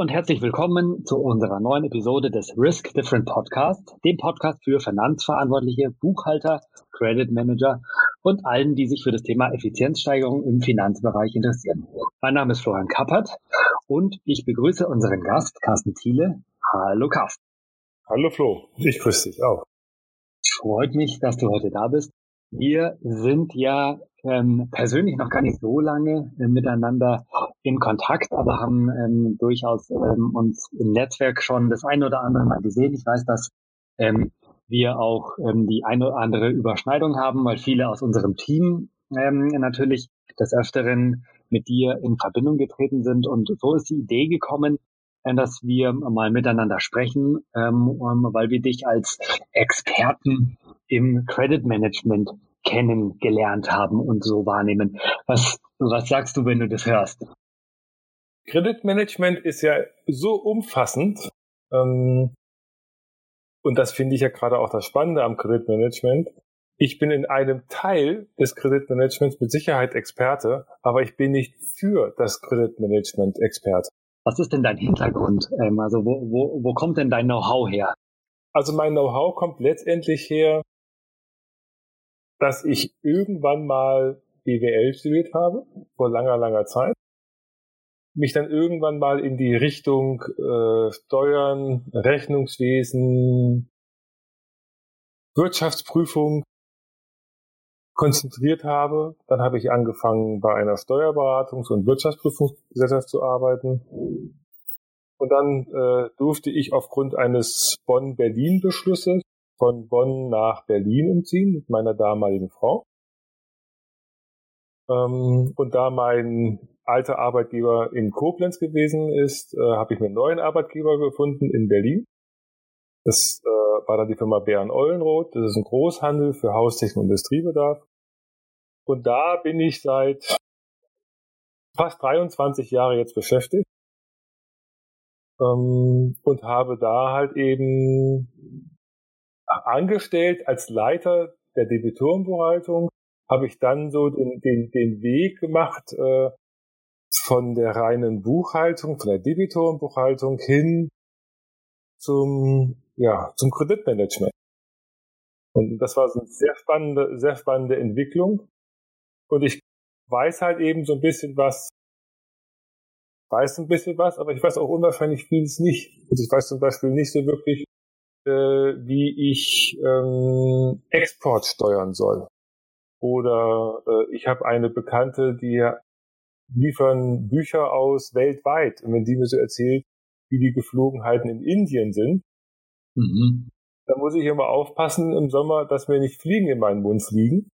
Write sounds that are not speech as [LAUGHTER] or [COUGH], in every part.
Und herzlich willkommen zu unserer neuen Episode des Risk Different Podcast, dem Podcast für Finanzverantwortliche, Buchhalter, Credit Manager und allen, die sich für das Thema Effizienzsteigerung im Finanzbereich interessieren. Mein Name ist Florian Kappert und ich begrüße unseren Gast Carsten Thiele. Hallo Carsten. Hallo Flo, ich grüße dich auch. Freut mich, dass du heute da bist. Wir sind ja ähm, persönlich noch gar nicht so lange äh, miteinander in Kontakt, aber haben ähm, durchaus ähm, uns im Netzwerk schon das eine oder andere Mal gesehen. Ich weiß, dass ähm, wir auch ähm, die eine oder andere Überschneidung haben, weil viele aus unserem Team ähm, natürlich des Öfteren mit dir in Verbindung getreten sind. Und so ist die Idee gekommen, äh, dass wir mal miteinander sprechen, ähm, weil wir dich als Experten im Credit Management kennengelernt haben und so wahrnehmen. Was, was sagst du, wenn du das hörst? Credit Management ist ja so umfassend. Ähm, und das finde ich ja gerade auch das Spannende am Credit Management. Ich bin in einem Teil des Credit Managements mit Sicherheit Experte, aber ich bin nicht für das Credit Management Experte. Was ist denn dein Hintergrund? Ähm, also wo, wo, wo kommt denn dein Know-how her? Also mein Know-how kommt letztendlich her, dass ich irgendwann mal BWL studiert habe, vor langer, langer Zeit. Mich dann irgendwann mal in die Richtung äh, Steuern, Rechnungswesen, Wirtschaftsprüfung konzentriert habe. Dann habe ich angefangen, bei einer Steuerberatungs- und Wirtschaftsprüfungsgesellschaft zu arbeiten. Und dann äh, durfte ich aufgrund eines Bonn-Berlin-Beschlusses von Bonn nach Berlin umziehen mit meiner damaligen Frau. Ähm, und da mein alter Arbeitgeber in Koblenz gewesen ist, äh, habe ich mir einen neuen Arbeitgeber gefunden in Berlin. Das äh, war dann die Firma Bären Eulenroth. Das ist ein Großhandel für Haustechnik und Industriebedarf. Und da bin ich seit fast 23 Jahre jetzt beschäftigt ähm, und habe da halt eben angestellt als Leiter der Debitorenbuchhaltung, habe ich dann so den, den, den Weg gemacht äh, von der reinen Buchhaltung, von der Debitorenbuchhaltung hin zum, ja, zum Kreditmanagement. Und das war so eine sehr spannende, sehr spannende Entwicklung. Und ich weiß halt eben so ein bisschen was, weiß ein bisschen was, aber ich weiß auch unwahrscheinlich vieles nicht. Also ich weiß zum Beispiel nicht so wirklich, äh, wie ich ähm, Export steuern soll. Oder äh, ich habe eine Bekannte, die liefern Bücher aus weltweit. Und wenn die mir so erzählt, wie die Geflogenheiten in Indien sind, mhm. dann muss ich immer aufpassen im Sommer, dass mir nicht Fliegen in meinen Mund fliegen,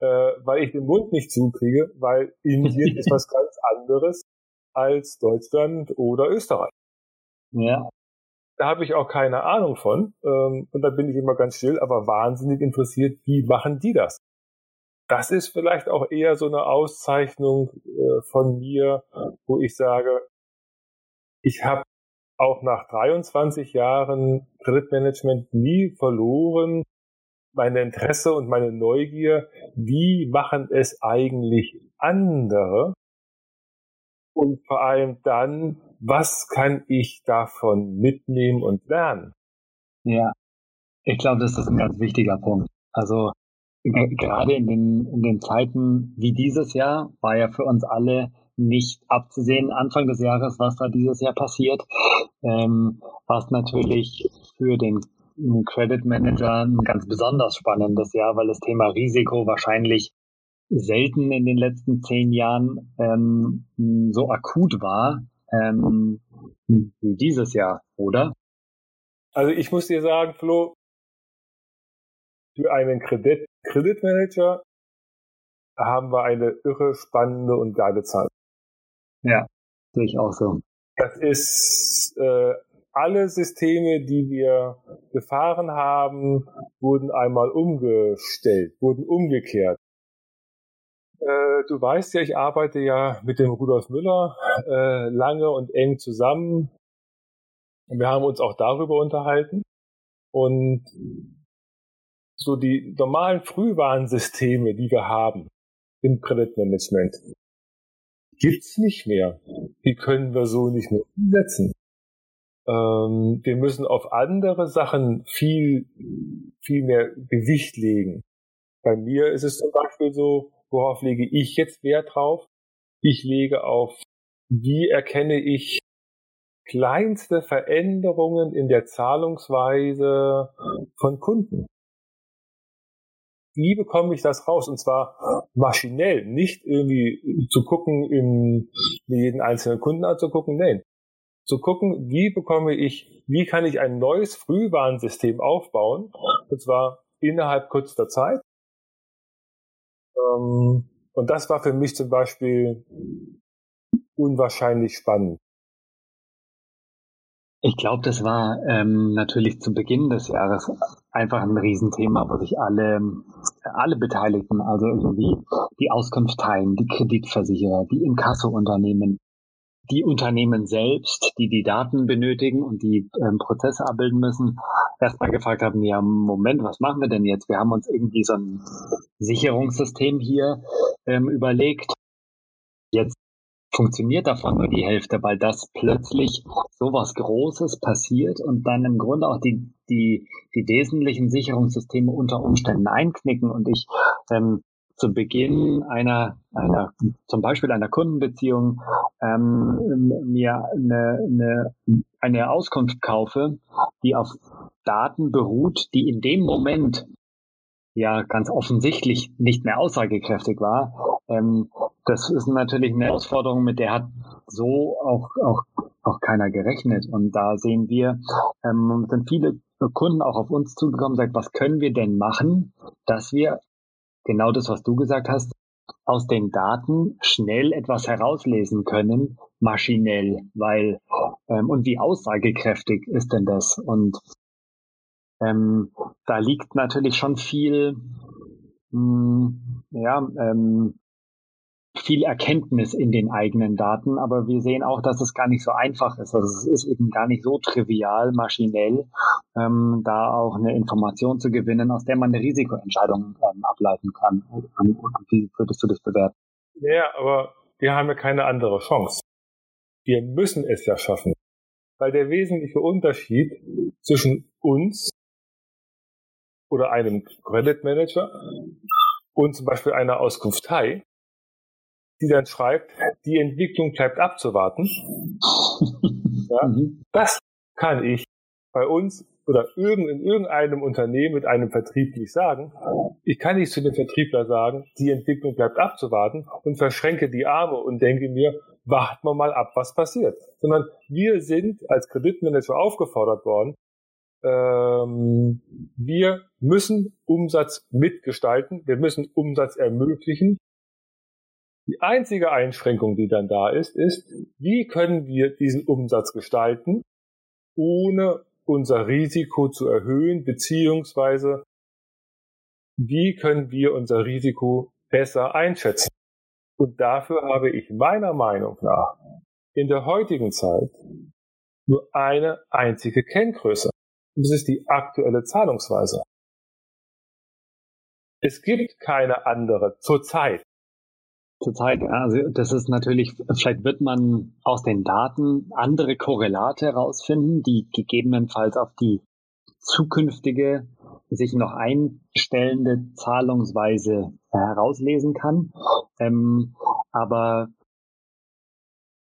äh, weil ich den Mund nicht zukriege, weil Indien [LAUGHS] ist was ganz anderes als Deutschland oder Österreich. Ja. Da habe ich auch keine Ahnung von. Ähm, und da bin ich immer ganz still, aber wahnsinnig interessiert, wie machen die das? Das ist vielleicht auch eher so eine Auszeichnung äh, von mir, wo ich sage, ich habe auch nach 23 Jahren Kreditmanagement nie verloren, meine Interesse und meine Neugier, wie machen es eigentlich andere? Und vor allem dann, was kann ich davon mitnehmen und lernen? Ja, ich glaube, das ist ein ganz wichtiger Punkt. Also gerade in den, in den Zeiten wie dieses Jahr war ja für uns alle nicht abzusehen, Anfang des Jahres, was da dieses Jahr passiert, ähm, was natürlich für den Credit Manager ein ganz besonders spannendes Jahr, weil das Thema Risiko wahrscheinlich selten in den letzten zehn Jahren ähm, so akut war ähm, wie dieses Jahr, oder? Also ich muss dir sagen, Flo, für einen Kredit Kreditmanager haben wir eine irre spannende und geile Zeit. Ja, sehe ich auch so. Das ist äh, alle Systeme, die wir gefahren haben, wurden einmal umgestellt, wurden umgekehrt. Äh, du weißt ja, ich arbeite ja mit dem Rudolf Müller äh, lange und eng zusammen. Und wir haben uns auch darüber unterhalten. Und so die normalen Frühwarnsysteme, die wir haben im Kreditmanagement, gibt's nicht mehr. die können wir so nicht mehr umsetzen. Ähm, wir müssen auf andere Sachen viel, viel mehr Gewicht legen. Bei mir ist es zum Beispiel so, worauf lege ich jetzt Wert drauf? Ich lege auf, wie erkenne ich kleinste Veränderungen in der Zahlungsweise von Kunden. Wie bekomme ich das raus? Und zwar maschinell, nicht irgendwie zu gucken, in jeden einzelnen Kunden anzugucken, nein. Zu gucken, wie bekomme ich, wie kann ich ein neues Frühwarnsystem aufbauen, und zwar innerhalb kürzester Zeit. Ähm, und das war für mich zum Beispiel unwahrscheinlich spannend. Ich glaube, das war ähm, natürlich zu Beginn des Jahres einfach ein Riesenthema, wo sich alle, alle Beteiligten, also irgendwie die Auskunftsteilen, die Kreditversicherer, die Inkasso-Unternehmen, die Unternehmen selbst, die die Daten benötigen und die ähm, Prozesse abbilden müssen, erstmal gefragt haben, ja, Moment, was machen wir denn jetzt? Wir haben uns irgendwie so ein Sicherungssystem hier ähm, überlegt. Jetzt funktioniert davon nur die Hälfte, weil das plötzlich so was Großes passiert und dann im Grunde auch die, die, die wesentlichen Sicherungssysteme unter Umständen einknicken und ich ähm, zu Beginn einer, einer, zum Beispiel einer Kundenbeziehung ähm, mir eine, eine, eine Auskunft kaufe, die auf Daten beruht, die in dem Moment ja ganz offensichtlich nicht mehr aussagekräftig war. Ähm, das ist natürlich eine Herausforderung, mit der hat so auch, auch, auch keiner gerechnet. Und da sehen wir, ähm, sind viele Kunden auch auf uns zugekommen sagen, was können wir denn machen, dass wir genau das, was du gesagt hast, aus den Daten schnell etwas herauslesen können, maschinell, weil ähm, und wie aussagekräftig ist denn das? Und ähm, da liegt natürlich schon viel, mh, hm, ja, ähm, viel Erkenntnis in den eigenen Daten, aber wir sehen auch, dass es gar nicht so einfach ist. Also es ist eben gar nicht so trivial, maschinell, ähm, da auch eine Information zu gewinnen, aus der man eine Risikoentscheidung ähm, ableiten kann. Wie würdest du das bewerten? Ja, aber wir haben ja keine andere Chance. Wir müssen es ja schaffen. Weil der wesentliche Unterschied zwischen uns oder einem Credit Manager und zum Beispiel einer Auskunftei, die dann schreibt, die Entwicklung bleibt abzuwarten. [LAUGHS] ja, mhm. das kann ich bei uns oder in irgendeinem Unternehmen mit einem Vertrieb nicht sagen. Ich kann nicht zu dem Vertriebler sagen, die Entwicklung bleibt abzuwarten und verschränke die Arme und denke mir, warten wir mal ab, was passiert. Sondern wir sind als Kreditmanager aufgefordert worden, ähm, wir müssen Umsatz mitgestalten, wir müssen Umsatz ermöglichen. Die einzige Einschränkung, die dann da ist, ist, wie können wir diesen Umsatz gestalten, ohne unser Risiko zu erhöhen, beziehungsweise wie können wir unser Risiko besser einschätzen. Und dafür habe ich meiner Meinung nach in der heutigen Zeit nur eine einzige Kenngröße. Und das ist die aktuelle Zahlungsweise. Es gibt keine andere zurzeit. Zurzeit, also das ist natürlich, vielleicht wird man aus den Daten andere Korrelate herausfinden, die gegebenenfalls auf die zukünftige sich noch einstellende Zahlungsweise herauslesen kann. Ähm, aber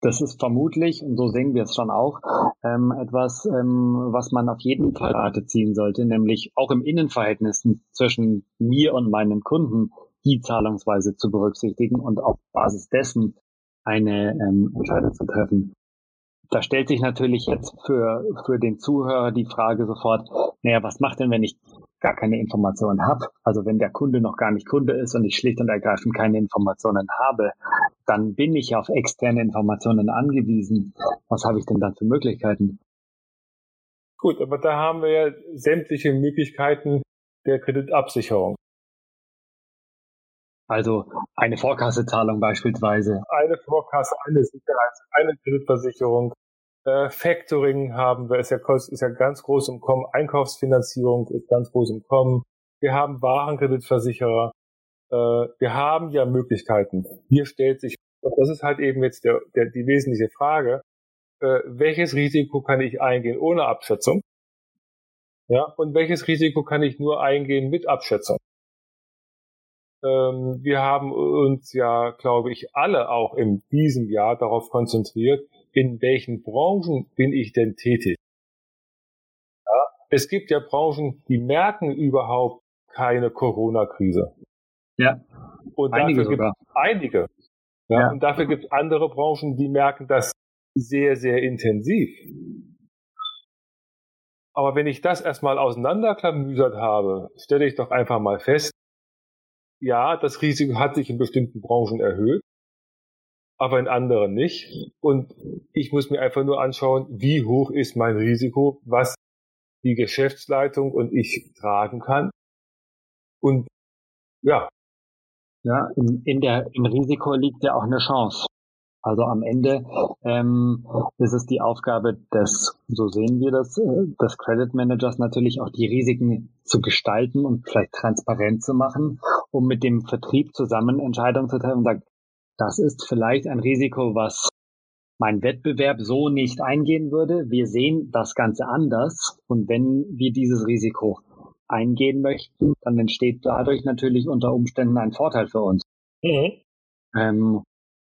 das ist vermutlich, und so sehen wir es schon auch, ähm, etwas, ähm, was man auf jeden Fall Rate ziehen sollte, nämlich auch im Innenverhältnis zwischen mir und meinen Kunden die Zahlungsweise zu berücksichtigen und auf Basis dessen eine ähm, Entscheidung zu treffen. Da stellt sich natürlich jetzt für, für den Zuhörer die Frage sofort, naja, was macht denn, wenn ich gar keine Informationen habe? Also wenn der Kunde noch gar nicht Kunde ist und ich schlicht und ergreifend keine Informationen habe, dann bin ich auf externe Informationen angewiesen. Was habe ich denn dann für Möglichkeiten? Gut, aber da haben wir ja sämtliche Möglichkeiten der Kreditabsicherung. Also eine Vorkassezahlung beispielsweise. Eine Vorkasse, eine Sicherheit, eine Kreditversicherung. Äh, Factoring haben wir, ist ja, ist ja ganz groß im Kommen. Einkaufsfinanzierung ist ganz groß im Kommen. Wir haben Warenkreditversicherer. Äh, wir haben ja Möglichkeiten. Hier stellt sich das ist halt eben jetzt der, der, die wesentliche Frage. Äh, welches Risiko kann ich eingehen ohne Abschätzung? Ja, und welches Risiko kann ich nur eingehen mit Abschätzung? Ähm, wir haben uns ja, glaube ich, alle auch in diesem Jahr darauf konzentriert, in welchen Branchen bin ich denn tätig? Ja, es gibt ja Branchen, die merken überhaupt keine Corona-Krise. Ja. Und einige dafür gibt es einige. Ja, ja. Und dafür gibt es andere Branchen, die merken das sehr, sehr intensiv. Aber wenn ich das erstmal auseinanderklamüsert habe, stelle ich doch einfach mal fest, ja, das Risiko hat sich in bestimmten Branchen erhöht, aber in anderen nicht. Und ich muss mir einfach nur anschauen, wie hoch ist mein Risiko, was die Geschäftsleitung und ich tragen kann. Und ja. Ja, in, in der, im Risiko liegt ja auch eine Chance. Also am Ende ähm, ist es die Aufgabe des, so sehen wir das, äh, des Credit Managers natürlich auch die Risiken zu gestalten und vielleicht transparent zu machen, um mit dem Vertrieb zusammen Entscheidungen zu treffen und sagen, das ist vielleicht ein Risiko, was mein Wettbewerb so nicht eingehen würde. Wir sehen das Ganze anders und wenn wir dieses Risiko eingehen möchten, dann entsteht dadurch natürlich unter Umständen ein Vorteil für uns. Mhm. Ähm,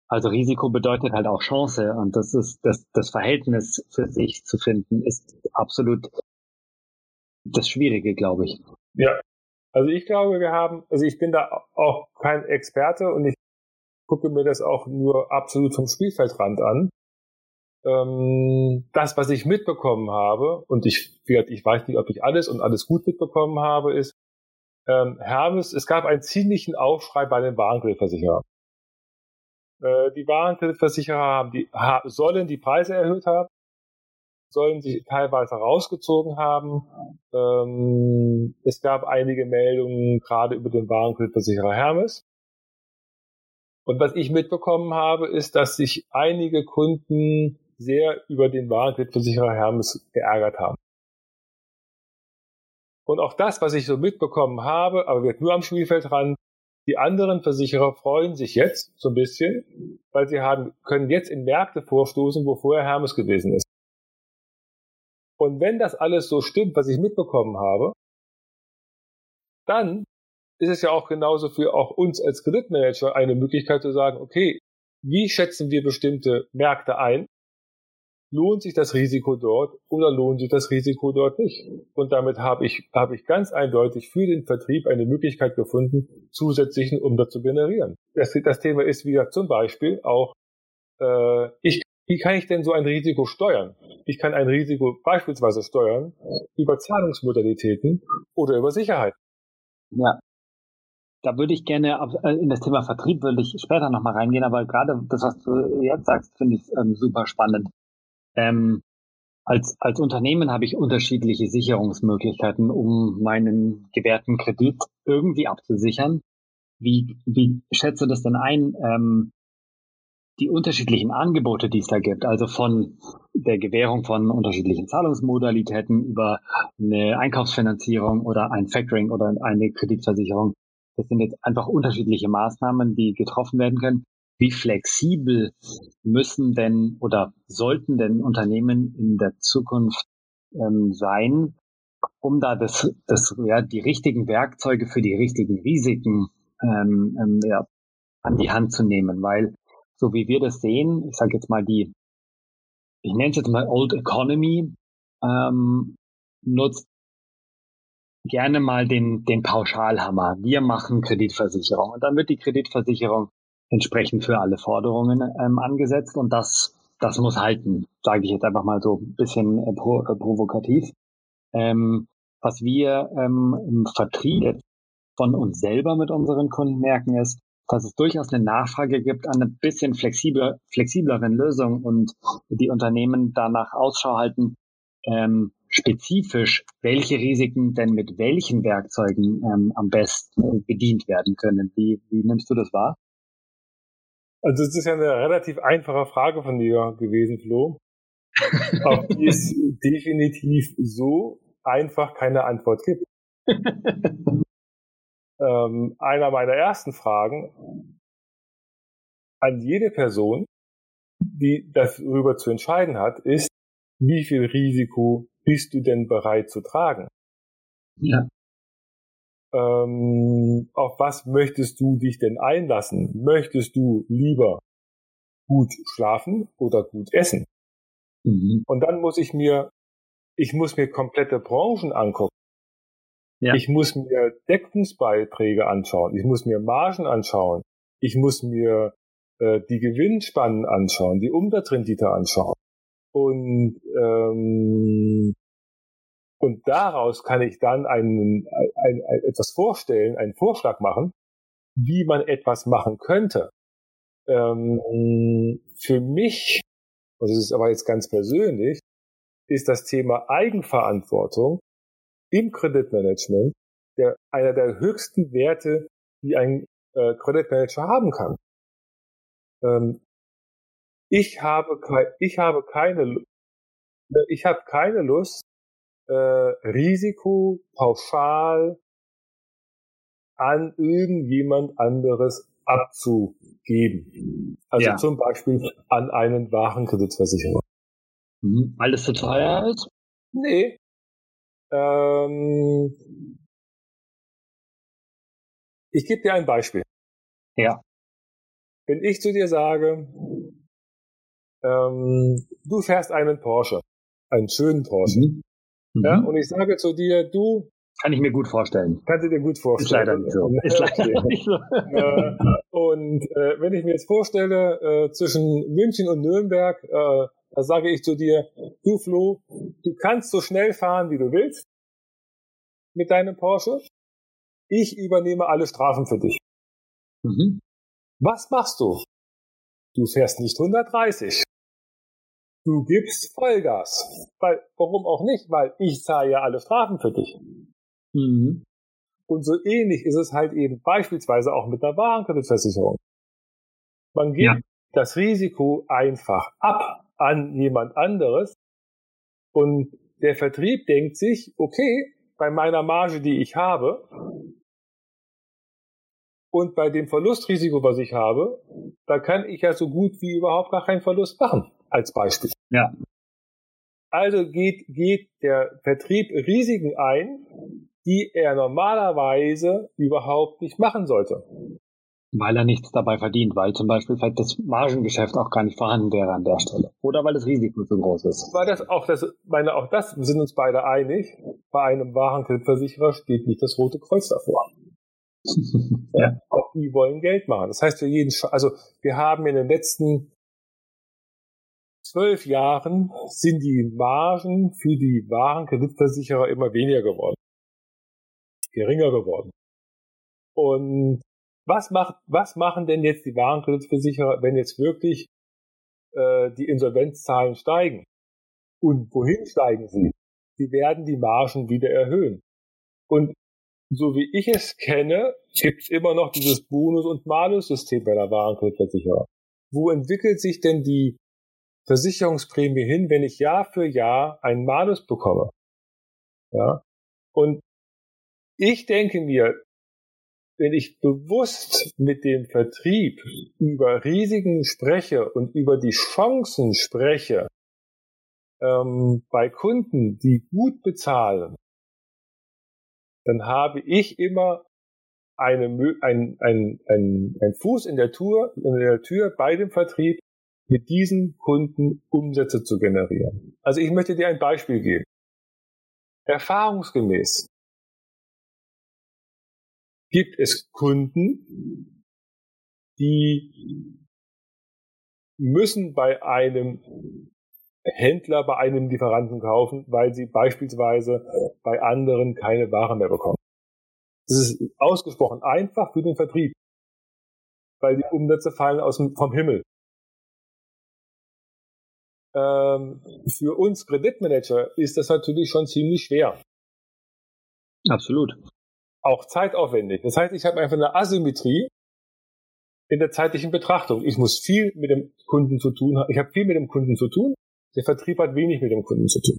also Risiko bedeutet halt auch Chance und das ist das, das Verhältnis für sich zu finden, ist absolut das Schwierige, glaube ich. Ja, also ich glaube, wir haben, also ich bin da auch kein Experte und ich gucke mir das auch nur absolut vom Spielfeldrand an. Ähm, das, was ich mitbekommen habe, und ich, ich weiß nicht, ob ich alles und alles gut mitbekommen habe, ist, ähm, Hermes, es gab einen ziemlichen Aufschrei bei den Warenkreditversicherern. Äh, die Warenkreditversicherer haben die, ha, sollen die Preise erhöht haben, sollen sie teilweise rausgezogen haben. Ähm, es gab einige Meldungen gerade über den Warenkreditversicherer Hermes. Und was ich mitbekommen habe, ist, dass sich einige Kunden sehr über den Warenkreditversicherer Hermes geärgert haben. Und auch das, was ich so mitbekommen habe, aber wird nur am Spielfeldrand, die anderen Versicherer freuen sich jetzt so ein bisschen, weil sie haben, können jetzt in Märkte vorstoßen, wo vorher Hermes gewesen ist. Und wenn das alles so stimmt, was ich mitbekommen habe, dann ist es ja auch genauso für auch uns als Kreditmanager eine Möglichkeit zu sagen, okay, wie schätzen wir bestimmte Märkte ein? lohnt sich das Risiko dort oder lohnt sich das Risiko dort nicht? Und damit habe ich, habe ich ganz eindeutig für den Vertrieb eine Möglichkeit gefunden, zusätzlichen Umsatz zu generieren. Das, das Thema ist wieder zum Beispiel auch, äh, ich, wie kann ich denn so ein Risiko steuern? Ich kann ein Risiko beispielsweise steuern über Zahlungsmodalitäten oder über Sicherheit. Ja, da würde ich gerne äh, in das Thema Vertrieb würde ich später nochmal reingehen, aber gerade das, was du jetzt sagst, finde ich ähm, super spannend. Ähm, als, als Unternehmen habe ich unterschiedliche Sicherungsmöglichkeiten, um meinen gewährten Kredit irgendwie abzusichern. Wie, wie schätze das denn ein? Ähm, die unterschiedlichen Angebote, die es da gibt, also von der Gewährung von unterschiedlichen Zahlungsmodalitäten über eine Einkaufsfinanzierung oder ein Factoring oder eine Kreditversicherung. Das sind jetzt einfach unterschiedliche Maßnahmen, die getroffen werden können. Wie flexibel müssen denn oder sollten denn Unternehmen in der Zukunft ähm, sein, um da das, das, ja, die richtigen Werkzeuge für die richtigen Risiken ähm, ähm, ja, an die Hand zu nehmen, weil so wie wir das sehen, ich sage jetzt mal die, ich nenne es jetzt mal Old Economy, ähm, nutzt gerne mal den, den Pauschalhammer. Wir machen Kreditversicherung und dann wird die Kreditversicherung entsprechend für alle Forderungen ähm, angesetzt und das, das muss halten, sage ich jetzt einfach mal so ein bisschen äh, äh, provokativ. Ähm, was wir ähm, im Vertrieb von uns selber mit unseren Kunden merken, ist, dass es durchaus eine Nachfrage gibt an ein bisschen flexibler, flexibleren Lösungen und die Unternehmen danach Ausschau halten, ähm, spezifisch, welche Risiken denn mit welchen Werkzeugen ähm, am besten bedient werden können. Wie, wie nimmst du das wahr? Also es ist ja eine relativ einfache Frage von dir gewesen, Flo. [LAUGHS] Auf die es definitiv so einfach keine Antwort gibt. [LAUGHS] ähm, einer meiner ersten Fragen, an jede Person, die darüber zu entscheiden hat, ist, wie viel Risiko bist du denn bereit zu tragen? Ja. Ähm, auf was möchtest du dich denn einlassen? Möchtest du lieber gut schlafen oder gut essen? Mhm. Und dann muss ich mir, ich muss mir komplette Branchen angucken. Ja. Ich muss mir Deckungsbeiträge anschauen. Ich muss mir Margen anschauen. Ich muss mir äh, die Gewinnspannen anschauen, die Umsatzrendite anschauen. Und, ähm, und daraus kann ich dann einen, ein, ein, etwas vorstellen, einen Vorschlag machen, wie man etwas machen könnte. Ähm, für mich, das ist aber jetzt ganz persönlich, ist das Thema Eigenverantwortung im Kreditmanagement der, einer der höchsten Werte, die ein äh, Kreditmanager haben kann. Ähm, ich habe, ich habe keine, ich habe keine Lust, äh, Risiko pauschal an irgendjemand anderes abzugeben. Also ja. zum Beispiel an einen Warenkreditversicherer. Mhm. Weil es zu teuer ist? Nee. Ähm, ich gebe dir ein Beispiel. Ja. Wenn ich zu dir sage, ähm, du fährst einen Porsche, einen schönen Porsche, mhm. ja, mhm. und ich sage zu dir, du kann ich mir gut vorstellen. Kannst du dir gut vorstellen. [LAUGHS] Ist leider nicht so. Ist leider nicht so. Und äh, wenn ich mir jetzt vorstelle, äh, zwischen München und Nürnberg, äh, da sage ich zu dir, du Flo, du kannst so schnell fahren, wie du willst mit deinem Porsche. Ich übernehme alle Strafen für dich. Mhm. Was machst du? Du fährst nicht 130. Du gibst Vollgas. Weil, warum auch nicht? Weil ich zahle ja alle Strafen für dich. Mhm. Und so ähnlich ist es halt eben beispielsweise auch mit der Warenkreditversicherung. Man gibt ja. das Risiko einfach ab an jemand anderes und der Vertrieb denkt sich, okay, bei meiner Marge, die ich habe, und bei dem Verlustrisiko, was ich habe, da kann ich ja so gut wie überhaupt gar keinen Verlust machen, als Beispiel. Ja. Also geht, geht der Vertrieb Risiken ein, die er normalerweise überhaupt nicht machen sollte. Weil er nichts dabei verdient, weil zum Beispiel vielleicht das Margengeschäft auch gar nicht vorhanden wäre an der Stelle. Oder weil das Risiko so groß ist. Weil das auch das, meine, auch das sind uns beide einig. Bei einem Warenkreditversicherer steht nicht das Rote Kreuz davor. [LAUGHS] ja. Auch die wollen Geld machen. Das heißt, für jeden, also wir haben in den letzten zwölf Jahren sind die Margen für die Warenkreditversicherer immer weniger geworden. Geringer geworden. Und was macht, was machen denn jetzt die Warenkreditversicherer, wenn jetzt wirklich äh, die Insolvenzzahlen steigen? Und wohin steigen sie? Sie werden die Margen wieder erhöhen. Und so wie ich es kenne, gibt es immer noch dieses Bonus- und Malus-System bei der Warenkreditversicherung. Wo entwickelt sich denn die Versicherungsprämie hin, wenn ich Jahr für Jahr einen Malus bekomme? Ja. Und ich denke mir, wenn ich bewusst mit dem Vertrieb über Risiken spreche und über die Chancen spreche, ähm, bei Kunden, die gut bezahlen, dann habe ich immer eine, ein, ein, ein, ein Fuß in der, Tür, in der Tür bei dem Vertrieb, mit diesen Kunden Umsätze zu generieren. Also ich möchte dir ein Beispiel geben. Erfahrungsgemäß gibt es Kunden, die müssen bei einem Händler bei einem Lieferanten kaufen, weil sie beispielsweise bei anderen keine Ware mehr bekommen. Das ist ausgesprochen einfach für den Vertrieb, weil die Umsätze fallen aus dem, vom Himmel. Ähm, für uns Kreditmanager ist das natürlich schon ziemlich schwer. Absolut. Auch zeitaufwendig. Das heißt, ich habe einfach eine Asymmetrie in der zeitlichen Betrachtung. Ich muss viel mit dem Kunden zu tun haben. Ich habe viel mit dem Kunden zu tun der Vertrieb hat wenig mit dem Kunden zu tun.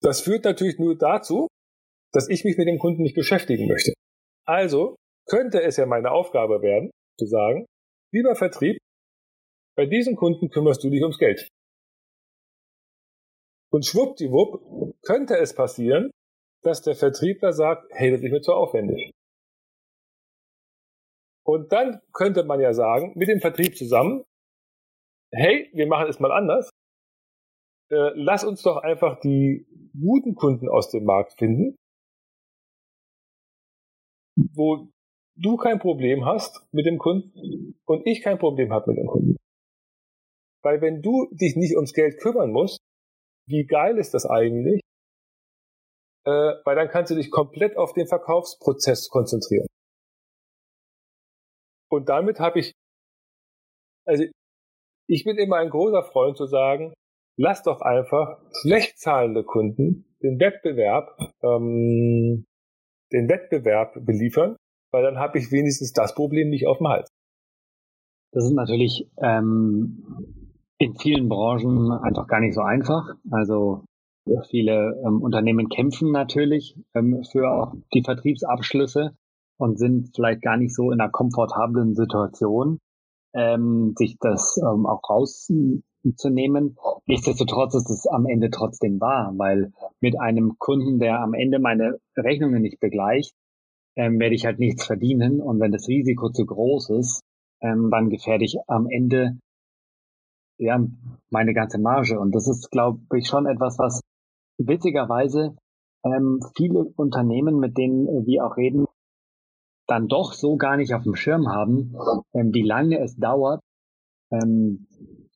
Das führt natürlich nur dazu, dass ich mich mit dem Kunden nicht beschäftigen möchte. Also könnte es ja meine Aufgabe werden, zu sagen, lieber Vertrieb, bei diesen Kunden kümmerst du dich ums Geld. Und schwuppdiwupp könnte es passieren, dass der Vertriebler sagt, hey, das ist mir zu aufwendig. Und dann könnte man ja sagen, mit dem Vertrieb zusammen, hey, wir machen es mal anders. Äh, lass uns doch einfach die guten Kunden aus dem Markt finden, wo du kein Problem hast mit dem Kunden und ich kein Problem habe mit dem Kunden. Weil wenn du dich nicht ums Geld kümmern musst, wie geil ist das eigentlich? Äh, weil dann kannst du dich komplett auf den Verkaufsprozess konzentrieren. Und damit habe ich, also ich bin immer ein großer Freund zu sagen, lass doch einfach schlecht zahlende Kunden den Wettbewerb, ähm, den Wettbewerb beliefern, weil dann habe ich wenigstens das Problem nicht auf dem Hals. Das ist natürlich ähm, in vielen Branchen einfach gar nicht so einfach. Also viele ähm, Unternehmen kämpfen natürlich ähm, für die Vertriebsabschlüsse und sind vielleicht gar nicht so in einer komfortablen Situation, ähm, sich das ähm, auch rauszunehmen. Nichtsdestotrotz ist es am Ende trotzdem wahr, weil mit einem Kunden, der am Ende meine Rechnungen nicht begleicht, ähm, werde ich halt nichts verdienen. Und wenn das Risiko zu groß ist, ähm, dann gefährde ich am Ende ja, meine ganze Marge. Und das ist, glaube ich, schon etwas, was witzigerweise ähm, viele Unternehmen, mit denen wir auch reden, dann doch so gar nicht auf dem Schirm haben, ähm, wie lange es dauert, ähm,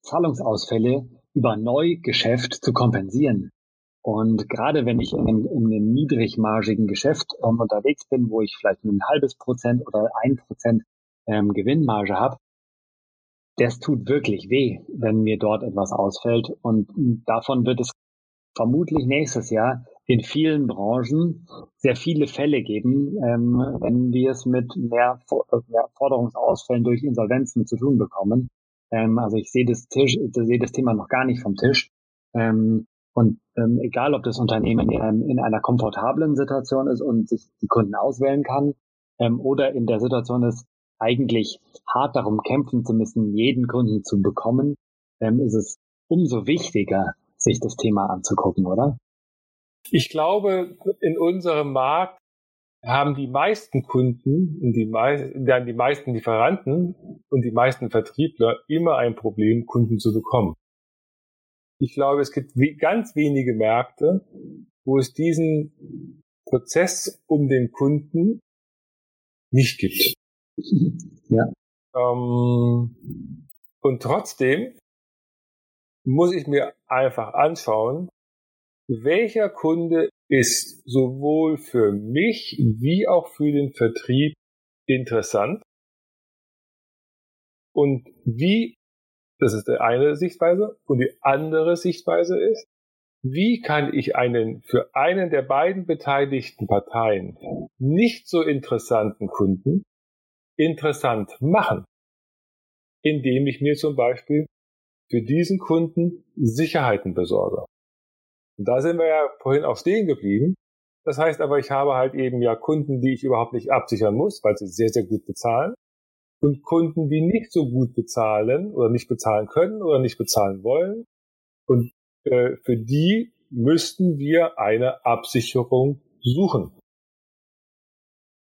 Zahlungsausfälle über Neugeschäft zu kompensieren. Und gerade wenn ich in einem, in einem niedrigmargigen Geschäft ähm, unterwegs bin, wo ich vielleicht ein halbes Prozent oder ein Prozent ähm, Gewinnmarge habe, das tut wirklich weh, wenn mir dort etwas ausfällt. Und davon wird es vermutlich nächstes Jahr in vielen Branchen sehr viele Fälle geben, ähm, wenn wir es mit mehr, mehr Forderungsausfällen durch Insolvenzen zu tun bekommen. Ähm, also ich sehe das Tisch, sehe das Thema noch gar nicht vom Tisch. Ähm, und ähm, egal, ob das Unternehmen in, in, einer komfortablen Situation ist und sich die Kunden auswählen kann, ähm, oder in der Situation ist, eigentlich hart darum kämpfen zu müssen, jeden Kunden zu bekommen, ähm, ist es umso wichtiger, sich das Thema anzugucken, oder? Ich glaube, in unserem Markt haben die meisten Kunden und die, mei die meisten Lieferanten und die meisten Vertriebler immer ein Problem, Kunden zu bekommen. Ich glaube, es gibt ganz wenige Märkte, wo es diesen Prozess um den Kunden nicht gibt. [LAUGHS] Ja. Ähm, und trotzdem muss ich mir einfach anschauen, welcher Kunde ist sowohl für mich wie auch für den Vertrieb interessant und wie, das ist die eine Sichtweise, und die andere Sichtweise ist, wie kann ich einen für einen der beiden beteiligten Parteien nicht so interessanten Kunden interessant machen, indem ich mir zum Beispiel für diesen Kunden Sicherheiten besorge. Und da sind wir ja vorhin auch stehen geblieben. Das heißt aber, ich habe halt eben ja Kunden, die ich überhaupt nicht absichern muss, weil sie sehr, sehr gut bezahlen. Und Kunden, die nicht so gut bezahlen oder nicht bezahlen können oder nicht bezahlen wollen. Und äh, für die müssten wir eine Absicherung suchen.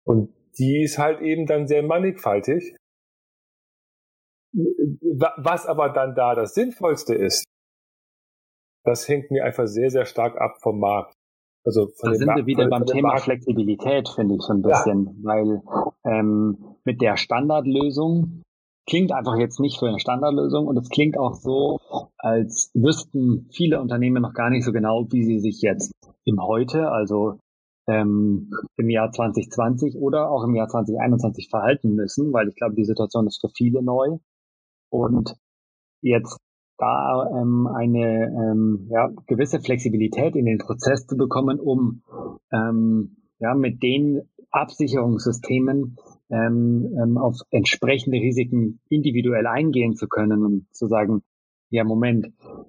Und die ist halt eben dann sehr mannigfaltig. Was aber dann da das Sinnvollste ist, das hängt mir einfach sehr, sehr stark ab vom Markt. Also von da sind wir wieder beim Thema Markt. Flexibilität, finde ich so ein bisschen, ja. weil ähm, mit der Standardlösung klingt einfach jetzt nicht für eine Standardlösung und es klingt auch so, als wüssten viele Unternehmen noch gar nicht so genau, wie sie sich jetzt im Heute, also ähm, im Jahr 2020 oder auch im Jahr 2021 verhalten müssen, weil ich glaube, die Situation ist für viele neu. Und jetzt da ähm, eine ähm, ja, gewisse Flexibilität in den Prozess zu bekommen, um ähm, ja, mit den Absicherungssystemen ähm, ähm, auf entsprechende Risiken individuell eingehen zu können und zu sagen, ja, Moment,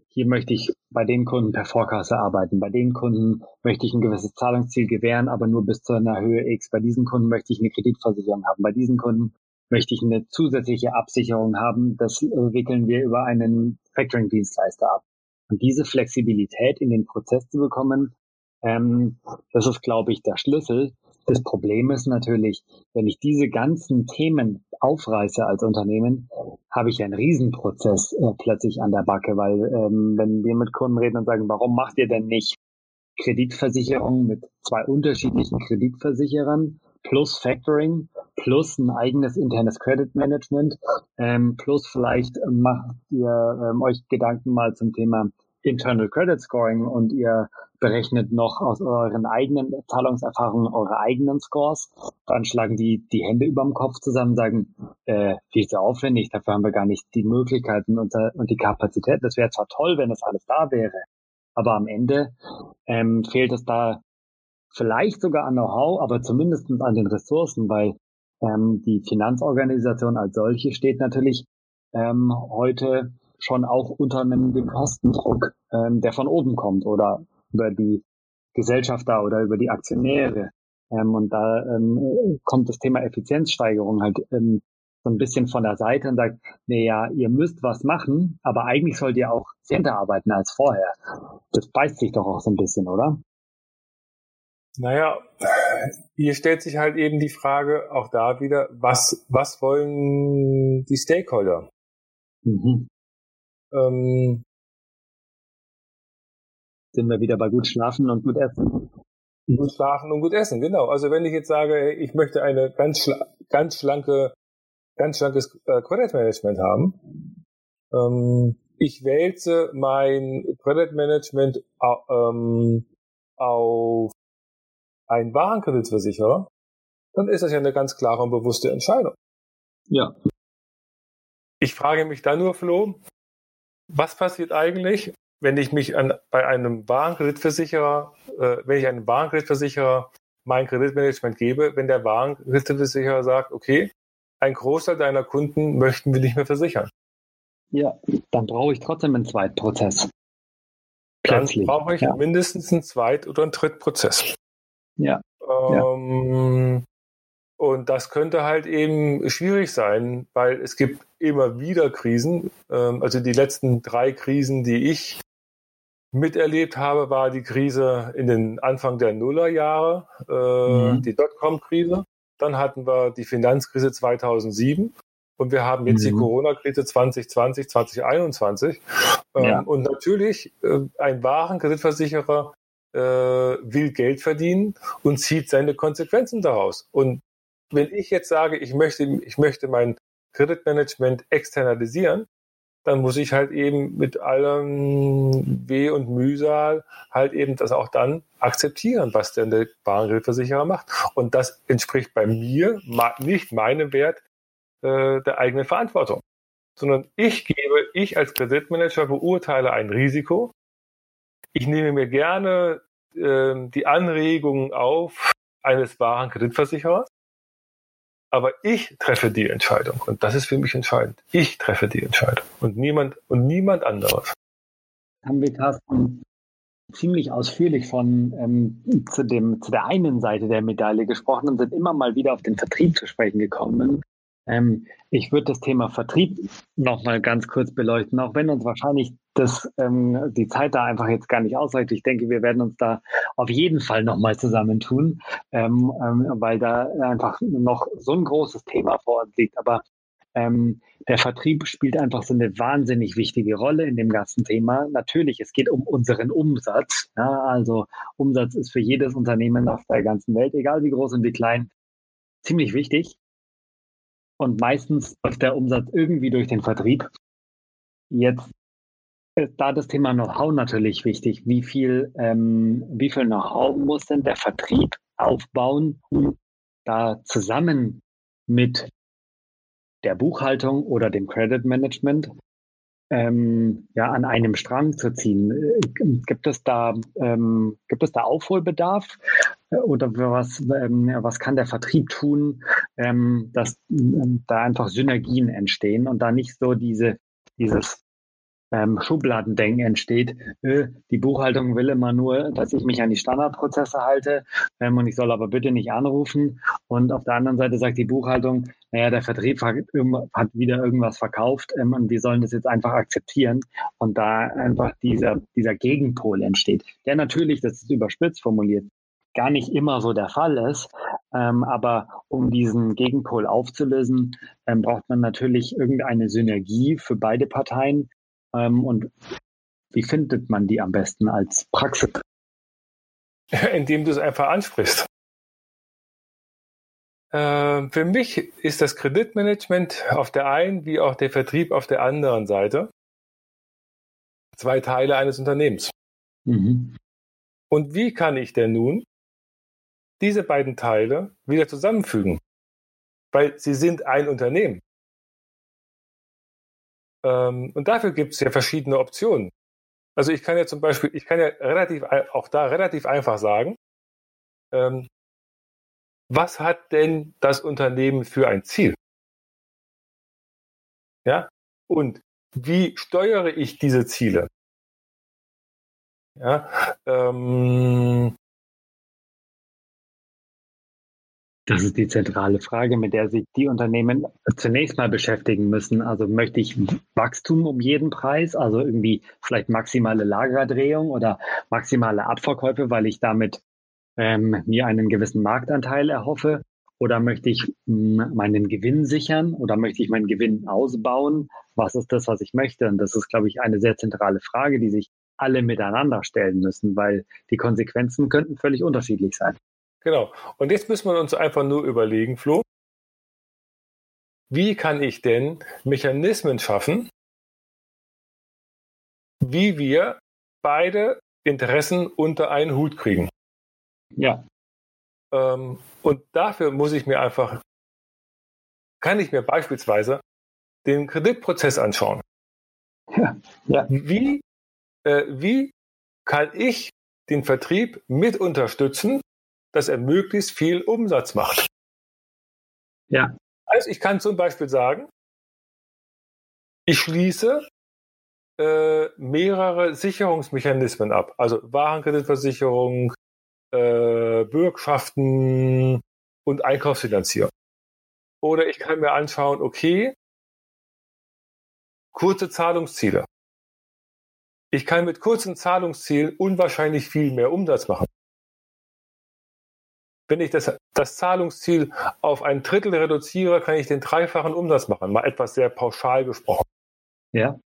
hier möchte ich bei den Kunden per Vorkasse arbeiten, bei den Kunden möchte ich ein gewisses Zahlungsziel gewähren, aber nur bis zu einer Höhe X. Bei diesen Kunden möchte ich eine Kreditversicherung haben, bei diesen Kunden möchte ich eine zusätzliche Absicherung haben. Das wickeln wir über einen Factoring-Dienstleister ab. Und diese Flexibilität in den Prozess zu bekommen, ähm, das ist, glaube ich, der Schlüssel. Das Problem ist natürlich, wenn ich diese ganzen Themen aufreiße als Unternehmen, habe ich einen Riesenprozess äh, plötzlich an der Backe, weil ähm, wenn wir mit Kunden reden und sagen, warum macht ihr denn nicht Kreditversicherung mit zwei unterschiedlichen Kreditversicherern plus Factoring plus ein eigenes internes Credit Management ähm, plus vielleicht macht ihr ähm, euch Gedanken mal zum Thema Internal Credit Scoring und ihr berechnet noch aus euren eigenen Zahlungserfahrungen eure eigenen Scores, dann schlagen die die Hände überm Kopf zusammen, sagen, äh, viel zu aufwendig, dafür haben wir gar nicht die Möglichkeiten und, und die Kapazität. Das wäre zwar toll, wenn das alles da wäre, aber am Ende ähm, fehlt es da vielleicht sogar an Know-how, aber zumindest an den Ressourcen, weil ähm, die Finanzorganisation als solche steht natürlich ähm, heute schon auch unter einem Kostendruck, ähm, der von oben kommt oder über die Gesellschafter oder über die Aktionäre. Ähm, und da ähm, kommt das Thema Effizienzsteigerung halt ähm, so ein bisschen von der Seite und sagt, nee, ja, ihr müsst was machen, aber eigentlich sollt ihr auch effizienter arbeiten als vorher. Das beißt sich doch auch so ein bisschen, oder? Naja, hier stellt sich halt eben die Frage auch da wieder, was, was wollen die Stakeholder? Mhm. Ähm, sind wir wieder bei gut schlafen und gut essen. Gut schlafen und gut essen, genau. Also wenn ich jetzt sage, ich möchte eine ganz, schla ganz schlanke, ganz schlankes äh, Credit Management haben, ähm, ich wälze mein Credit Management ähm, auf einen Warenkreditversicherer, dann ist das ja eine ganz klare und bewusste Entscheidung. Ja. Ich frage mich dann nur, Flo, was passiert eigentlich, wenn ich mich an, bei einem Warenkreditversicherer, äh, wenn ich einem Warenkreditversicherer mein Kreditmanagement gebe, wenn der Warenkreditversicherer sagt, okay, ein Großteil deiner Kunden möchten wir nicht mehr versichern. Ja, dann brauche ich trotzdem einen Zweitprozess. Plötzlich. Dann brauche ich ja. mindestens einen Zweit- oder einen Drittprozess. Ja. Ähm, ja. Und das könnte halt eben schwierig sein, weil es gibt immer wieder Krisen. Ähm, also die letzten drei Krisen, die ich miterlebt habe, war die Krise in den Anfang der Nullerjahre, äh, mhm. die Dotcom-Krise. Dann hatten wir die Finanzkrise 2007 und wir haben jetzt mhm. die Corona-Krise 2020, 2021. Ähm, ja. Und natürlich, äh, ein Warenkreditversicherer äh, will Geld verdienen und zieht seine Konsequenzen daraus. Und wenn ich jetzt sage, ich möchte, ich möchte mein Kreditmanagement externalisieren, dann muss ich halt eben mit allem Weh und Mühsal halt eben das auch dann akzeptieren, was denn der Warengeldversicherer macht. Und das entspricht bei mir nicht meinem Wert äh, der eigenen Verantwortung, sondern ich gebe, ich als Kreditmanager beurteile ein Risiko. Ich nehme mir gerne äh, die Anregungen auf eines wahren Kreditversicherers aber ich treffe die Entscheidung und das ist für mich entscheidend. Ich treffe die Entscheidung und niemand und niemand anderes. Haben wir Carsten ziemlich ausführlich von ähm, zu dem zu der einen Seite der Medaille gesprochen und sind immer mal wieder auf den Vertrieb zu sprechen gekommen. Ähm, ich würde das Thema Vertrieb noch mal ganz kurz beleuchten, auch wenn uns wahrscheinlich das, ähm, die Zeit da einfach jetzt gar nicht ausreicht. Ich denke, wir werden uns da auf jeden Fall noch mal zusammentun, ähm, ähm, weil da einfach noch so ein großes Thema vor uns liegt. Aber ähm, der Vertrieb spielt einfach so eine wahnsinnig wichtige Rolle in dem ganzen Thema. Natürlich, es geht um unseren Umsatz. Ja, also Umsatz ist für jedes Unternehmen auf der ganzen Welt, egal wie groß und wie klein, ziemlich wichtig. Und meistens läuft der Umsatz irgendwie durch den Vertrieb. Jetzt ist da das Thema Know-how natürlich wichtig. Wie viel, ähm, wie viel Know-how muss denn der Vertrieb aufbauen, um da zusammen mit der Buchhaltung oder dem Credit Management ähm, ja, an einem Strang zu ziehen. Gibt es da, ähm, gibt es da Aufholbedarf? Oder was, ähm, was kann der Vertrieb tun, ähm, dass ähm, da einfach Synergien entstehen und da nicht so diese, dieses ähm, Schubladendenken entsteht. Äh, die Buchhaltung will immer nur, dass ich mich an die Standardprozesse halte ähm, und ich soll aber bitte nicht anrufen. Und auf der anderen Seite sagt die Buchhaltung, naja, der Vertrieb hat, hat wieder irgendwas verkauft ähm, und wir sollen das jetzt einfach akzeptieren und da einfach dieser, dieser Gegenpol entsteht, der natürlich, das ist überspitzt formuliert, gar nicht immer so der Fall ist. Ähm, aber um diesen Gegenpol aufzulösen, ähm, braucht man natürlich irgendeine Synergie für beide Parteien. Ähm, und wie findet man die am besten als Praxis? [LAUGHS] Indem du es einfach ansprichst. Äh, für mich ist das Kreditmanagement auf der einen wie auch der Vertrieb auf der anderen Seite zwei Teile eines Unternehmens. Mhm. Und wie kann ich denn nun diese beiden Teile wieder zusammenfügen? Weil sie sind ein Unternehmen. Ähm, und dafür gibt es ja verschiedene Optionen. Also ich kann ja zum Beispiel, ich kann ja relativ, auch da relativ einfach sagen, ähm, was hat denn das Unternehmen für ein Ziel? Ja, und wie steuere ich diese Ziele? Ja, ähm, Das ist die zentrale Frage, mit der sich die Unternehmen zunächst mal beschäftigen müssen. Also möchte ich Wachstum um jeden Preis, also irgendwie vielleicht maximale Lagerdrehung oder maximale Abverkäufe, weil ich damit ähm, mir einen gewissen Marktanteil erhoffe? Oder möchte ich hm, meinen Gewinn sichern oder möchte ich meinen Gewinn ausbauen? Was ist das, was ich möchte? Und das ist, glaube ich, eine sehr zentrale Frage, die sich alle miteinander stellen müssen, weil die Konsequenzen könnten völlig unterschiedlich sein. Genau. Und jetzt müssen wir uns einfach nur überlegen, Flo, wie kann ich denn Mechanismen schaffen, wie wir beide Interessen unter einen Hut kriegen? Ja. Ähm, und dafür muss ich mir einfach, kann ich mir beispielsweise den Kreditprozess anschauen. Ja. ja. Wie, äh, wie kann ich den Vertrieb mit unterstützen, dass er möglichst viel Umsatz macht. Ja. Also ich kann zum Beispiel sagen, ich schließe äh, mehrere Sicherungsmechanismen ab, also Warenkreditversicherung, äh, Bürgschaften und Einkaufsfinanzierung. Oder ich kann mir anschauen, okay, kurze Zahlungsziele. Ich kann mit kurzen Zahlungszielen unwahrscheinlich viel mehr Umsatz machen wenn ich das, das Zahlungsziel auf ein Drittel reduziere, kann ich den dreifachen Umsatz machen. Mal etwas sehr pauschal gesprochen. Ja.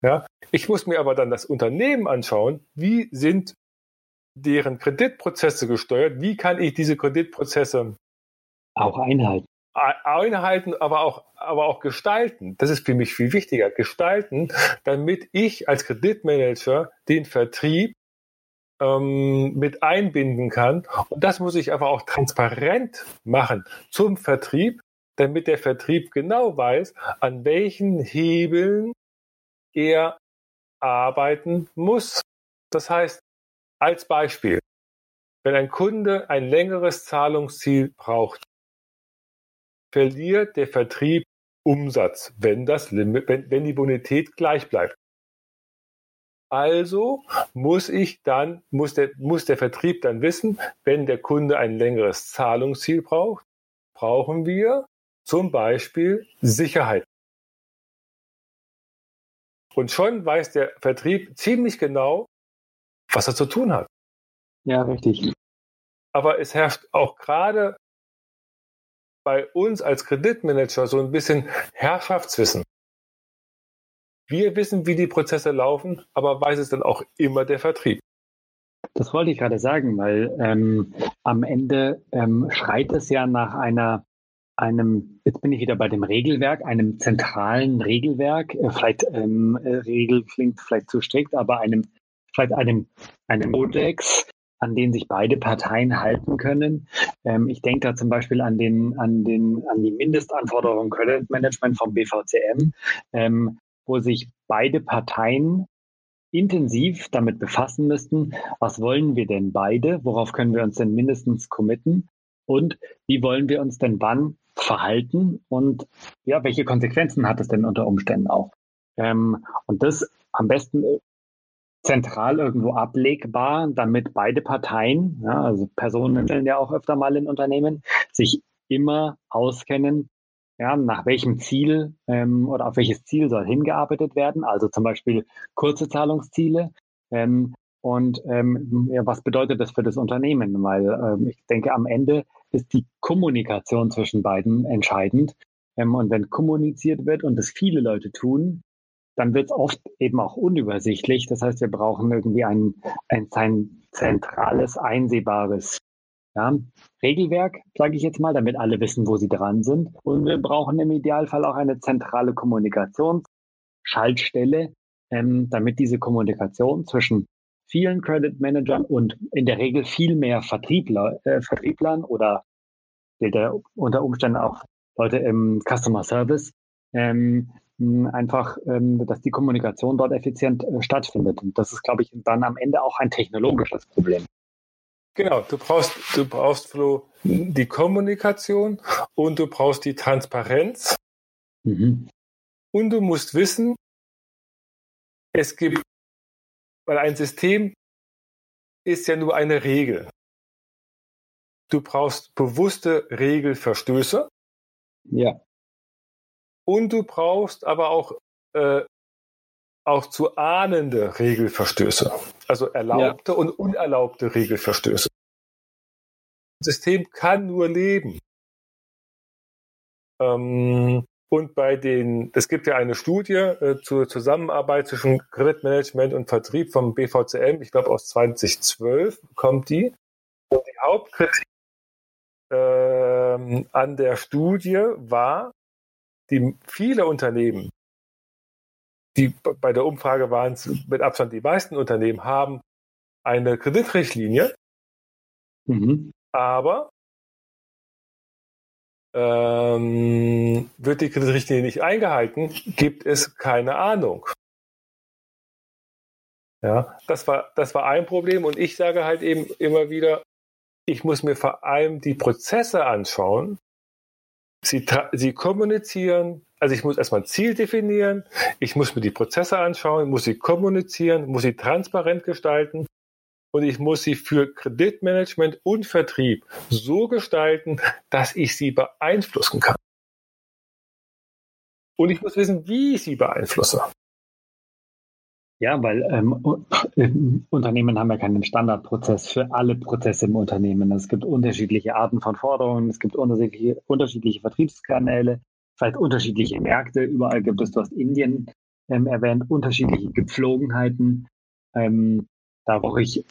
Ja. Ich muss mir aber dann das Unternehmen anschauen. Wie sind deren Kreditprozesse gesteuert? Wie kann ich diese Kreditprozesse auch einhalten? Einhalten, aber auch, aber auch gestalten. Das ist für mich viel wichtiger. Gestalten, damit ich als Kreditmanager den Vertrieb ähm, mit einbinden kann. Und das muss ich aber auch transparent machen zum Vertrieb, damit der Vertrieb genau weiß, an welchen Hebeln er arbeiten muss. Das heißt, als Beispiel, wenn ein Kunde ein längeres Zahlungsziel braucht, verliert der Vertrieb Umsatz, wenn das Limit, wenn, wenn die Bonität gleich bleibt. Also muss ich dann, muss der, muss der Vertrieb dann wissen, wenn der Kunde ein längeres Zahlungsziel braucht, brauchen wir zum Beispiel Sicherheit. Und schon weiß der Vertrieb ziemlich genau, was er zu tun hat. Ja, richtig. Aber es herrscht auch gerade bei uns als Kreditmanager so ein bisschen Herrschaftswissen. Wir wissen, wie die Prozesse laufen, aber weiß es dann auch immer der Vertrieb. Das wollte ich gerade sagen, weil ähm, am Ende ähm, schreit es ja nach einer einem, jetzt bin ich wieder bei dem Regelwerk, einem zentralen Regelwerk, äh, vielleicht ähm, äh, Regel klingt vielleicht zu strikt, aber einem, vielleicht einem, einem Kodex, an den sich beide Parteien halten können. Ähm, ich denke da zum Beispiel an den, an den, an die Mindestanforderungen Credit Management vom BVCM, ähm, wo sich beide Parteien intensiv damit befassen müssten, was wollen wir denn beide, worauf können wir uns denn mindestens committen? Und wie wollen wir uns denn wann verhalten? Und ja, welche Konsequenzen hat es denn unter Umständen auch. Ähm, und das am besten äh, zentral irgendwo ablegbar, damit beide Parteien, ja, also Personen ja auch öfter mal in Unternehmen, sich immer auskennen, ja, nach welchem Ziel ähm, oder auf welches Ziel soll hingearbeitet werden, also zum Beispiel kurze Zahlungsziele. Ähm, und ähm, ja, was bedeutet das für das Unternehmen? Weil ähm, ich denke, am Ende ist die Kommunikation zwischen beiden entscheidend. Ähm, und wenn kommuniziert wird und das viele Leute tun, dann wird es oft eben auch unübersichtlich. Das heißt, wir brauchen irgendwie ein, ein, ein zentrales, einsehbares ja, Regelwerk, sage ich jetzt mal, damit alle wissen, wo sie dran sind. Und wir brauchen im Idealfall auch eine zentrale Kommunikationsschaltstelle, ähm, damit diese Kommunikation zwischen vielen Credit Managern und in der Regel viel mehr Vertriebler, äh, Vertrieblern oder der, unter Umständen auch Leute im Customer Service ähm, einfach, ähm, dass die Kommunikation dort effizient äh, stattfindet. Und das ist, glaube ich, dann am Ende auch ein technologisches Problem. Genau, du brauchst, du brauchst Flo, die Kommunikation und du brauchst die Transparenz. Mhm. Und du musst wissen, es gibt, weil ein System ist ja nur eine Regel. Du brauchst bewusste Regelverstöße. Ja. Und du brauchst aber auch, äh, auch zu ahnende Regelverstöße. Also erlaubte ja. und unerlaubte Regelverstöße. Das System kann nur leben. Ähm, und bei den, es gibt ja eine Studie äh, zur Zusammenarbeit zwischen Kreditmanagement und Vertrieb vom BVCM, ich glaube aus 2012 kommt die. Und die Hauptkritik äh, an der Studie war, die viele Unternehmen die bei der Umfrage waren es mit Abstand die meisten Unternehmen, haben eine Kreditrichtlinie, mhm. aber ähm, wird die Kreditrichtlinie nicht eingehalten, gibt es keine Ahnung. Ja, das war, das war ein Problem und ich sage halt eben immer wieder, ich muss mir vor allem die Prozesse anschauen. Sie, sie kommunizieren, also ich muss erstmal ein Ziel definieren, ich muss mir die Prozesse anschauen, muss sie kommunizieren, muss sie transparent gestalten und ich muss sie für Kreditmanagement und Vertrieb so gestalten, dass ich sie beeinflussen kann. Und ich muss wissen, wie ich sie beeinflusse. Ja, weil ähm, Unternehmen haben ja keinen Standardprozess für alle Prozesse im Unternehmen. Es gibt unterschiedliche Arten von Forderungen, es gibt unterschiedliche, unterschiedliche Vertriebskanäle, vielleicht unterschiedliche Märkte. Überall gibt es, du hast Indien ähm, erwähnt, unterschiedliche Gepflogenheiten. Ähm, da brauche ich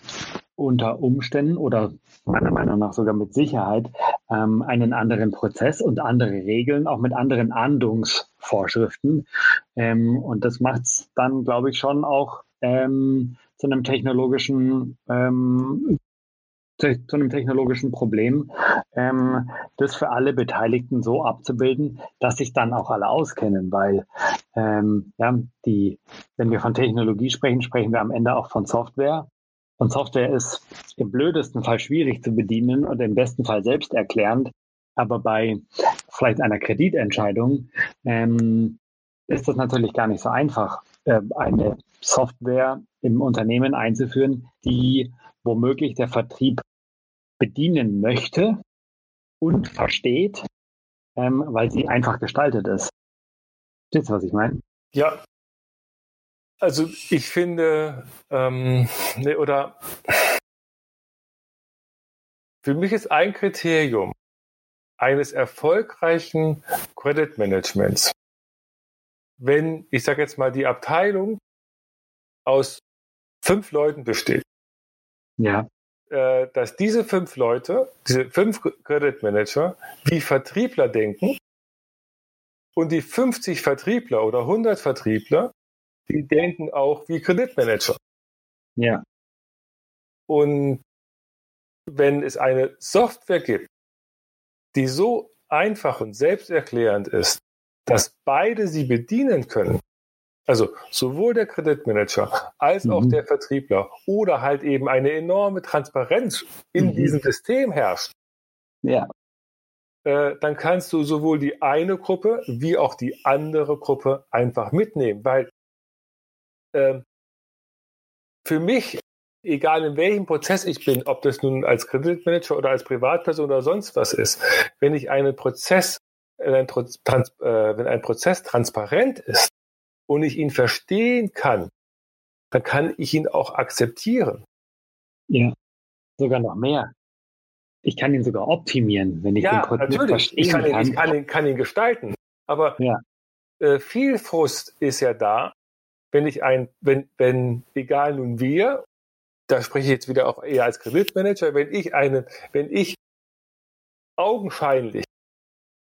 unter Umständen oder meiner Meinung nach sogar mit Sicherheit ähm, einen anderen Prozess und andere Regeln, auch mit anderen Ahndungsvorschriften. Ähm, und das macht es dann, glaube ich, schon auch ähm, zu einem technologischen zu einem technologischen Problem, ähm, das für alle Beteiligten so abzubilden, dass sich dann auch alle auskennen, weil ähm, ja, die, wenn wir von Technologie sprechen, sprechen wir am Ende auch von Software. Und Software ist im blödesten Fall schwierig zu bedienen und im besten Fall selbsterklärend. Aber bei vielleicht einer Kreditentscheidung ähm, ist das natürlich gar nicht so einfach, äh, eine Software im Unternehmen einzuführen, die womöglich der Vertrieb bedienen möchte und versteht, ähm, weil sie einfach gestaltet ist. Verstehst du, was ich meine? Ja. Also ich finde, ähm, ne, oder für mich ist ein Kriterium eines erfolgreichen Credit Managements, wenn, ich sage jetzt mal, die Abteilung aus fünf Leuten besteht. Ja. Äh, dass diese fünf Leute, diese fünf Credit Manager, wie Vertriebler denken und die 50 Vertriebler oder 100 Vertriebler, die denken auch wie Kreditmanager. Ja. Und wenn es eine Software gibt, die so einfach und selbsterklärend ist, dass beide sie bedienen können, also sowohl der Kreditmanager als auch mhm. der Vertriebler oder halt eben eine enorme Transparenz in mhm. diesem System herrscht. Ja. Äh, dann kannst du sowohl die eine Gruppe wie auch die andere Gruppe einfach mitnehmen, weil äh, für mich, egal in welchem Prozess ich bin, ob das nun als Kreditmanager oder als Privatperson oder sonst was ist, wenn ich einen Prozess wenn ein, Trans äh, wenn ein Prozess transparent ist und ich ihn verstehen kann, dann kann ich ihn auch akzeptieren. Ja, sogar noch mehr. Ich kann ihn sogar optimieren, wenn ich ja, den Prozess natürlich. verstehen ich kann. Ihn, kann. Ich kann ihn, kann ihn gestalten. Aber ja. äh, viel Frust ist ja da, wenn ich ein, wenn, wenn, egal nun wir, da spreche ich jetzt wieder auch eher als Kreditmanager, wenn ich einen, wenn ich augenscheinlich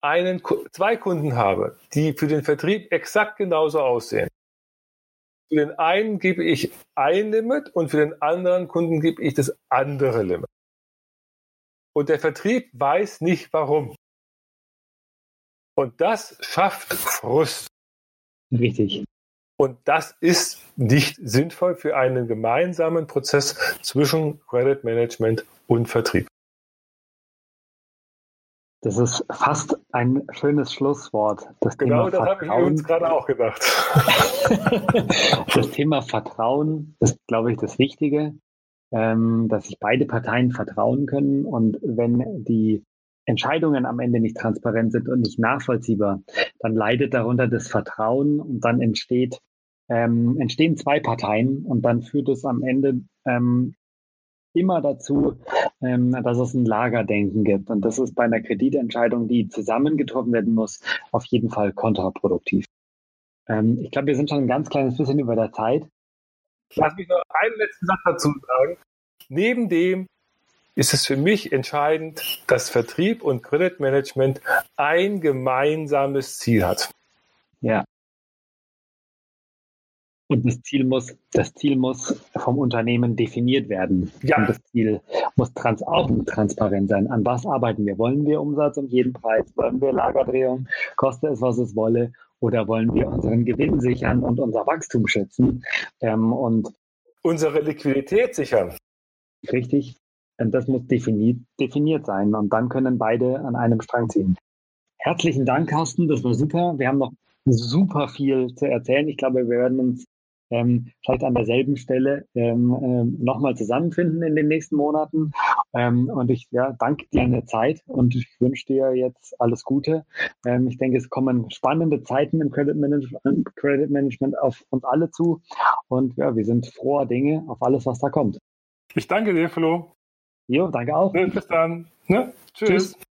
einen, zwei Kunden habe, die für den Vertrieb exakt genauso aussehen. Für den einen gebe ich ein Limit und für den anderen Kunden gebe ich das andere Limit. Und der Vertrieb weiß nicht warum. Und das schafft Frust. Richtig. Und das ist nicht sinnvoll für einen gemeinsamen Prozess zwischen Credit Management und Vertrieb. Das ist fast ein schönes Schlusswort. Das genau, Thema das habe ich uns gerade auch gedacht. [LAUGHS] das Thema Vertrauen ist, glaube ich, das Wichtige, ähm, dass sich beide Parteien vertrauen können. Und wenn die Entscheidungen am Ende nicht transparent sind und nicht nachvollziehbar, dann leidet darunter das Vertrauen und dann entsteht, ähm, entstehen zwei Parteien und dann führt es am Ende ähm, immer dazu, ähm, dass es ein Lagerdenken gibt. Und das ist bei einer Kreditentscheidung, die zusammen getroffen werden muss, auf jeden Fall kontraproduktiv. Ähm, ich glaube, wir sind schon ein ganz kleines bisschen über der Zeit. Lass mich noch einen letzten Satz dazu sagen. Neben dem ist es für mich entscheidend, dass Vertrieb und Kreditmanagement ein gemeinsames Ziel hat. Ja, und das Ziel muss, das Ziel muss vom Unternehmen definiert werden. Ja. Und das Ziel muss trans auch transparent sein. An was arbeiten wir? Wollen wir Umsatz um jeden Preis? Wollen wir Lagerdrehung? Koste es, was es wolle? Oder wollen wir unseren Gewinn sichern und unser Wachstum schützen? Ähm, und unsere Liquidität sichern. Richtig. Und das muss definiert, definiert sein. Und dann können beide an einem Strang ziehen. Herzlichen Dank, Carsten. Das war super. Wir haben noch super viel zu erzählen. Ich glaube, wir werden uns ähm, vielleicht an derselben Stelle ähm, ähm, nochmal zusammenfinden in den nächsten Monaten. Ähm, und ich ja, danke dir an der Zeit und ich wünsche dir jetzt alles Gute. Ähm, ich denke, es kommen spannende Zeiten im Credit Management, Credit Management auf uns alle zu. Und ja, wir sind froher Dinge auf alles, was da kommt. Ich danke dir, Flo. Jo, danke auch. Bis dann. Ne? Tschüss. Tschüss.